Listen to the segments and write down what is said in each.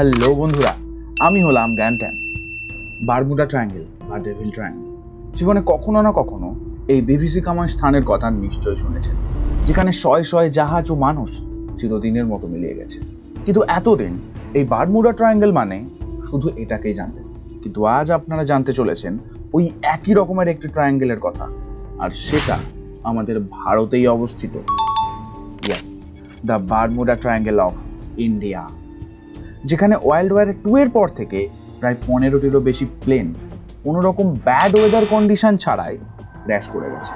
Hello বন্ধুরা, আমি হলাম গ্যান্ট্যান বারমুডা ট্রায়াঙ্গেল বা ডেভিল ট্রায়াঙ্গেল। জীবনে কখনো না কখনো এই বিভিসি বিভীষিকাময় স্থানের কথা নিশ্চয় শুনেছেন, যেখানে শয়ে শয়ে জাহাজ ও মানুষ চিরদিনের মতো মিলিয়ে গেছে। কিন্তু এতদিন এই বারমুডা ট্রায়াঙ্গেল মানে শুধু এটাকেই জানতেন। কিন্তু আজ আপনারা জানতে চলেছেন ওই একই রকমের একটি ট্রায়াঙ্গেলের কথা, আর সেটা আমাদের ভারতেই অবস্থিত। Yes the Bermuda triangle of India যেখানে ওয়াইল্ড ওয়ার টু এর পর থেকে প্রায় পনেরোটিরও বেশি প্লেন কোনো রকম ব্যাড ওয়েদার কন্ডিশন ছাড়াই ক্র্যাশ করে গেছে।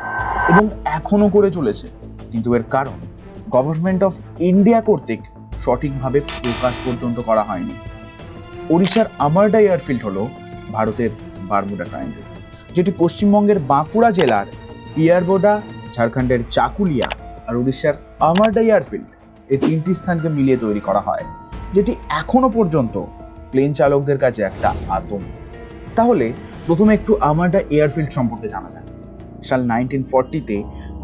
এবং এখনও করে চলেছে। কিন্তু এর কারণ গভর্নমেন্ট অফ ইন্ডিয়া কর্তৃক সঠিকভাবে প্রকাশ পর্যন্ত করা হয়নি। ওড়িশার আমারডা এয়ারফিল্ড হলো ভারতের বারমুডা ট্রায়াঙ্গেল যেটি পশ্চিমবঙ্গের বাঁকুড়া জেলার পিয়ারবোডা ঝাড়খণ্ডের চাকুলিয়া আর উড়িষ্যার আমারডা এয়ারফিল্ড এই তিনটি স্থানকে মিলিয়ে তৈরি করা হয়, যেটি এখনও পর্যন্ত প্লেন চালকদের কাছে একটা আতঙ্ক তাহলে প্রথমে একটু আমারডা এয়ারফিল্ড সম্পর্কে জানা যাক। সাল নাইনটিন ফর্টিতে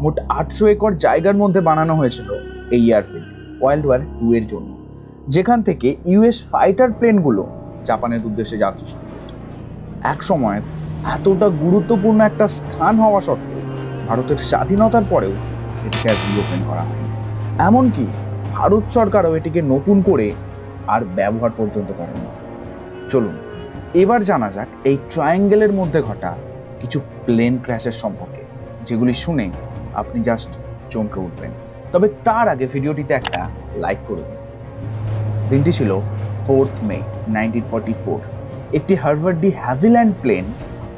মোট আটশো একর জায়গার মধ্যে বানানো হয়েছিল এই এয়ারফিল্ড ওয়ার্ল্ড ওয়ার টু এর জন্য, যেখান থেকে ইউএস ফাইটার প্লেনগুলো জাপানের উদ্দেশ্যে যাত্রা শুরু করত এক সময় এতটা গুরুত্বপূর্ণ একটা স্থান হওয়া সত্ত্বেও ভারতের স্বাধীনতার পরেও এটিকে রিওপেন করা হয়নি। এমনকি ভারত সরকারও এটিকে নতুন করে আর ব্যবহার পর্যন্ত করেনি। চলুন, এবার জানা যাক এই ট্রায়াঙ্গেলের মধ্যে ঘটা কিছু প্লেন ক্র্যাশের সম্পর্কে, যেগুলি শুনে আপনি জাস্ট চমকে উঠবেন। তবে তার আগে ভিডিওটিতে একটা লাইক করে দিন। দিনটি ছিল fourth May nineteen forty four একটি হার্ভার্ডি হ্যাভিল্যান্ড প্লেন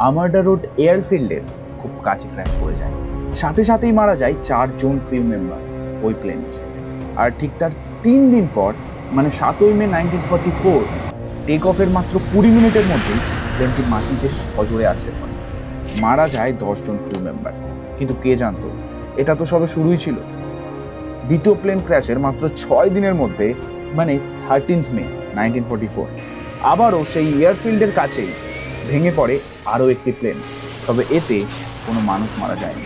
আমার্ডা রোড এয়ারফিল্ডের খুব কাছে ক্র্যাশ করে যায়। সাথে সাথেই মারা যায় চারজন ক্রিউ মেম্বার ওই প্লেনের আর ঠিক তার তিন দিন পর মানে সাতই May nineteen forty four take অফের মাত্র কুড়ি মিনিটের মধ্যেই প্লেনটি মাটিতে সজোরে আছড়ে পড়ে মারা যায় দশজন ক্রু মেম্বার কিন্তু কে জানতো? এটা তো সবে শুরুই ছিল। দ্বিতীয় প্লেন ক্র্যাশের মাত্র ছয় দিনের মধ্যে মানে thirteenth May nineteen forty four আবারও সেই এয়ারফিল্ডের কাছেই ভেঙে পড়ে আরও একটি প্লেন তবে এতে কোনো মানুষ মারা যায়নি।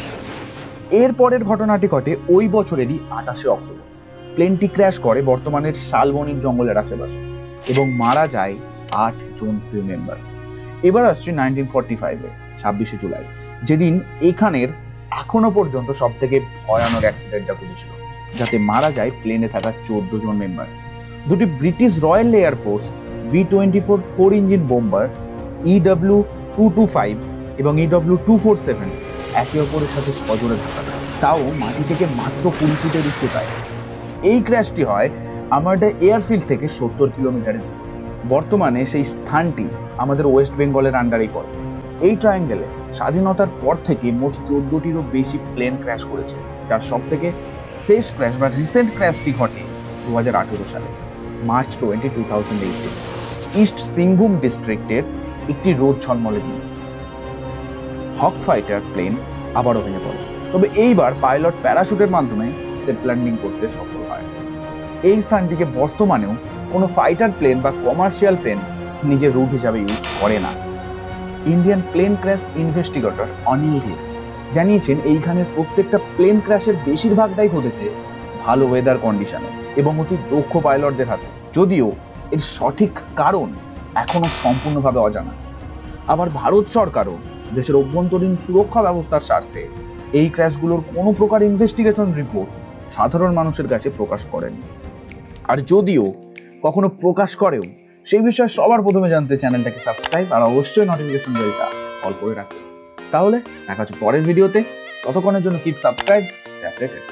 এর পরের ঘটনাটি ঘটে ওই বছরেরই আঠাশে অক্টোবর। প্লেনটি ক্র্যাশ করে বর্তমানের শালবনির জঙ্গলের আশেপাশে এবং মারা যায় আট জন ক্রিউ মেম্বার এবার আসছে নাইনটিন ফর্টি ফাইভে ছাব্বিশে জুলাই, যেদিন এখানের এখনও পর্যন্ত সব থেকে ভয়ানক অ্যাক্সিডেন্টটা ঘটেছিল, যাতে মারা যায় প্লেনে থাকা চোদ্দ জন মেম্বার দুটি British Royal Air Force V twenty four four engine bomber EW two two five এবং ইডব্লিউ টু ফোর সেভেন একে অপরের সাথে সজোরে ধাক্কা তাও মাটি থেকে মাত্র কুড়ি ফিটের উচ্চতায়। এই ক্র্যাশটি হয় আমারডা এয়ারফিল্ড থেকে সত্তর কিলোমিটারের দূরে। বর্তমানে সেই স্থানটি আমাদের ওয়েস্ট বেঙ্গলের আন্ডারেই পড়ে। এই ট্রায়াঙ্গেলে স্বাধীনতার পর থেকে মোট চোদ্দটিরও বেশি প্লেন ক্র্যাশ করেছে, যার সব থেকে শেষ ক্র্যাশ বা রিসেন্ট ক্র্যাশটি ঘটে দু হাজার আঠেরো সালে মার্চ টোয়েন্টি টু থাউজেন্ড এইটে ইস্ট সিংভূম ডিস্ট্রিক্টের একটি রোদ ছলমলে দিন। হক ফাইটার প্লেন আবারও ভেঙে পড়ে। তবে এইবার পাইলট প্যারাশুটের মাধ্যমে সেফ ল্যান্ডিং করতে সফল। এই স্থানটিকে বর্তমানেও কোনো ফাইটার প্লেন বা কমার্শিয়াল প্লেন নিজের রুট হিসাবে ইউজ করে না। Indian plane crash investigator Anil Dhir জানিয়েছেন এইখানের প্রত্যেকটা প্লেন ক্র্যাশের বেশিরভাগটাই ঘটেছে ভালো ওয়েদার কন্ডিশনে এবং অতি দক্ষ পাইলটদের হাতে। যদিও এর সঠিক কারণ এখনও সম্পূর্ণভাবে অজানা। আবার ভারত সরকারও দেশের অভ্যন্তরীণ সুরক্ষা ব্যবস্থার স্বার্থে এই ক্র্যাশগুলোর কোনো প্রকার ইনভেস্টিগেশন রিপোর্ট সাধারণ মানুষের কাছে প্রকাশ করেনি। আর যদিও কখনো প্রকাশ করেও সেই বিষয়ে সবার প্রথমে জানতে চ্যানেলটাকে সাবস্ক্রাইব আর অবশ্যই নোটিফিকেশন বেলটা অল করে রাখুন। তাহলে দেখা পরের ভিডিওতে। ততক্ষণের জন্য কিপ সাবস্ক্রাইব স্টে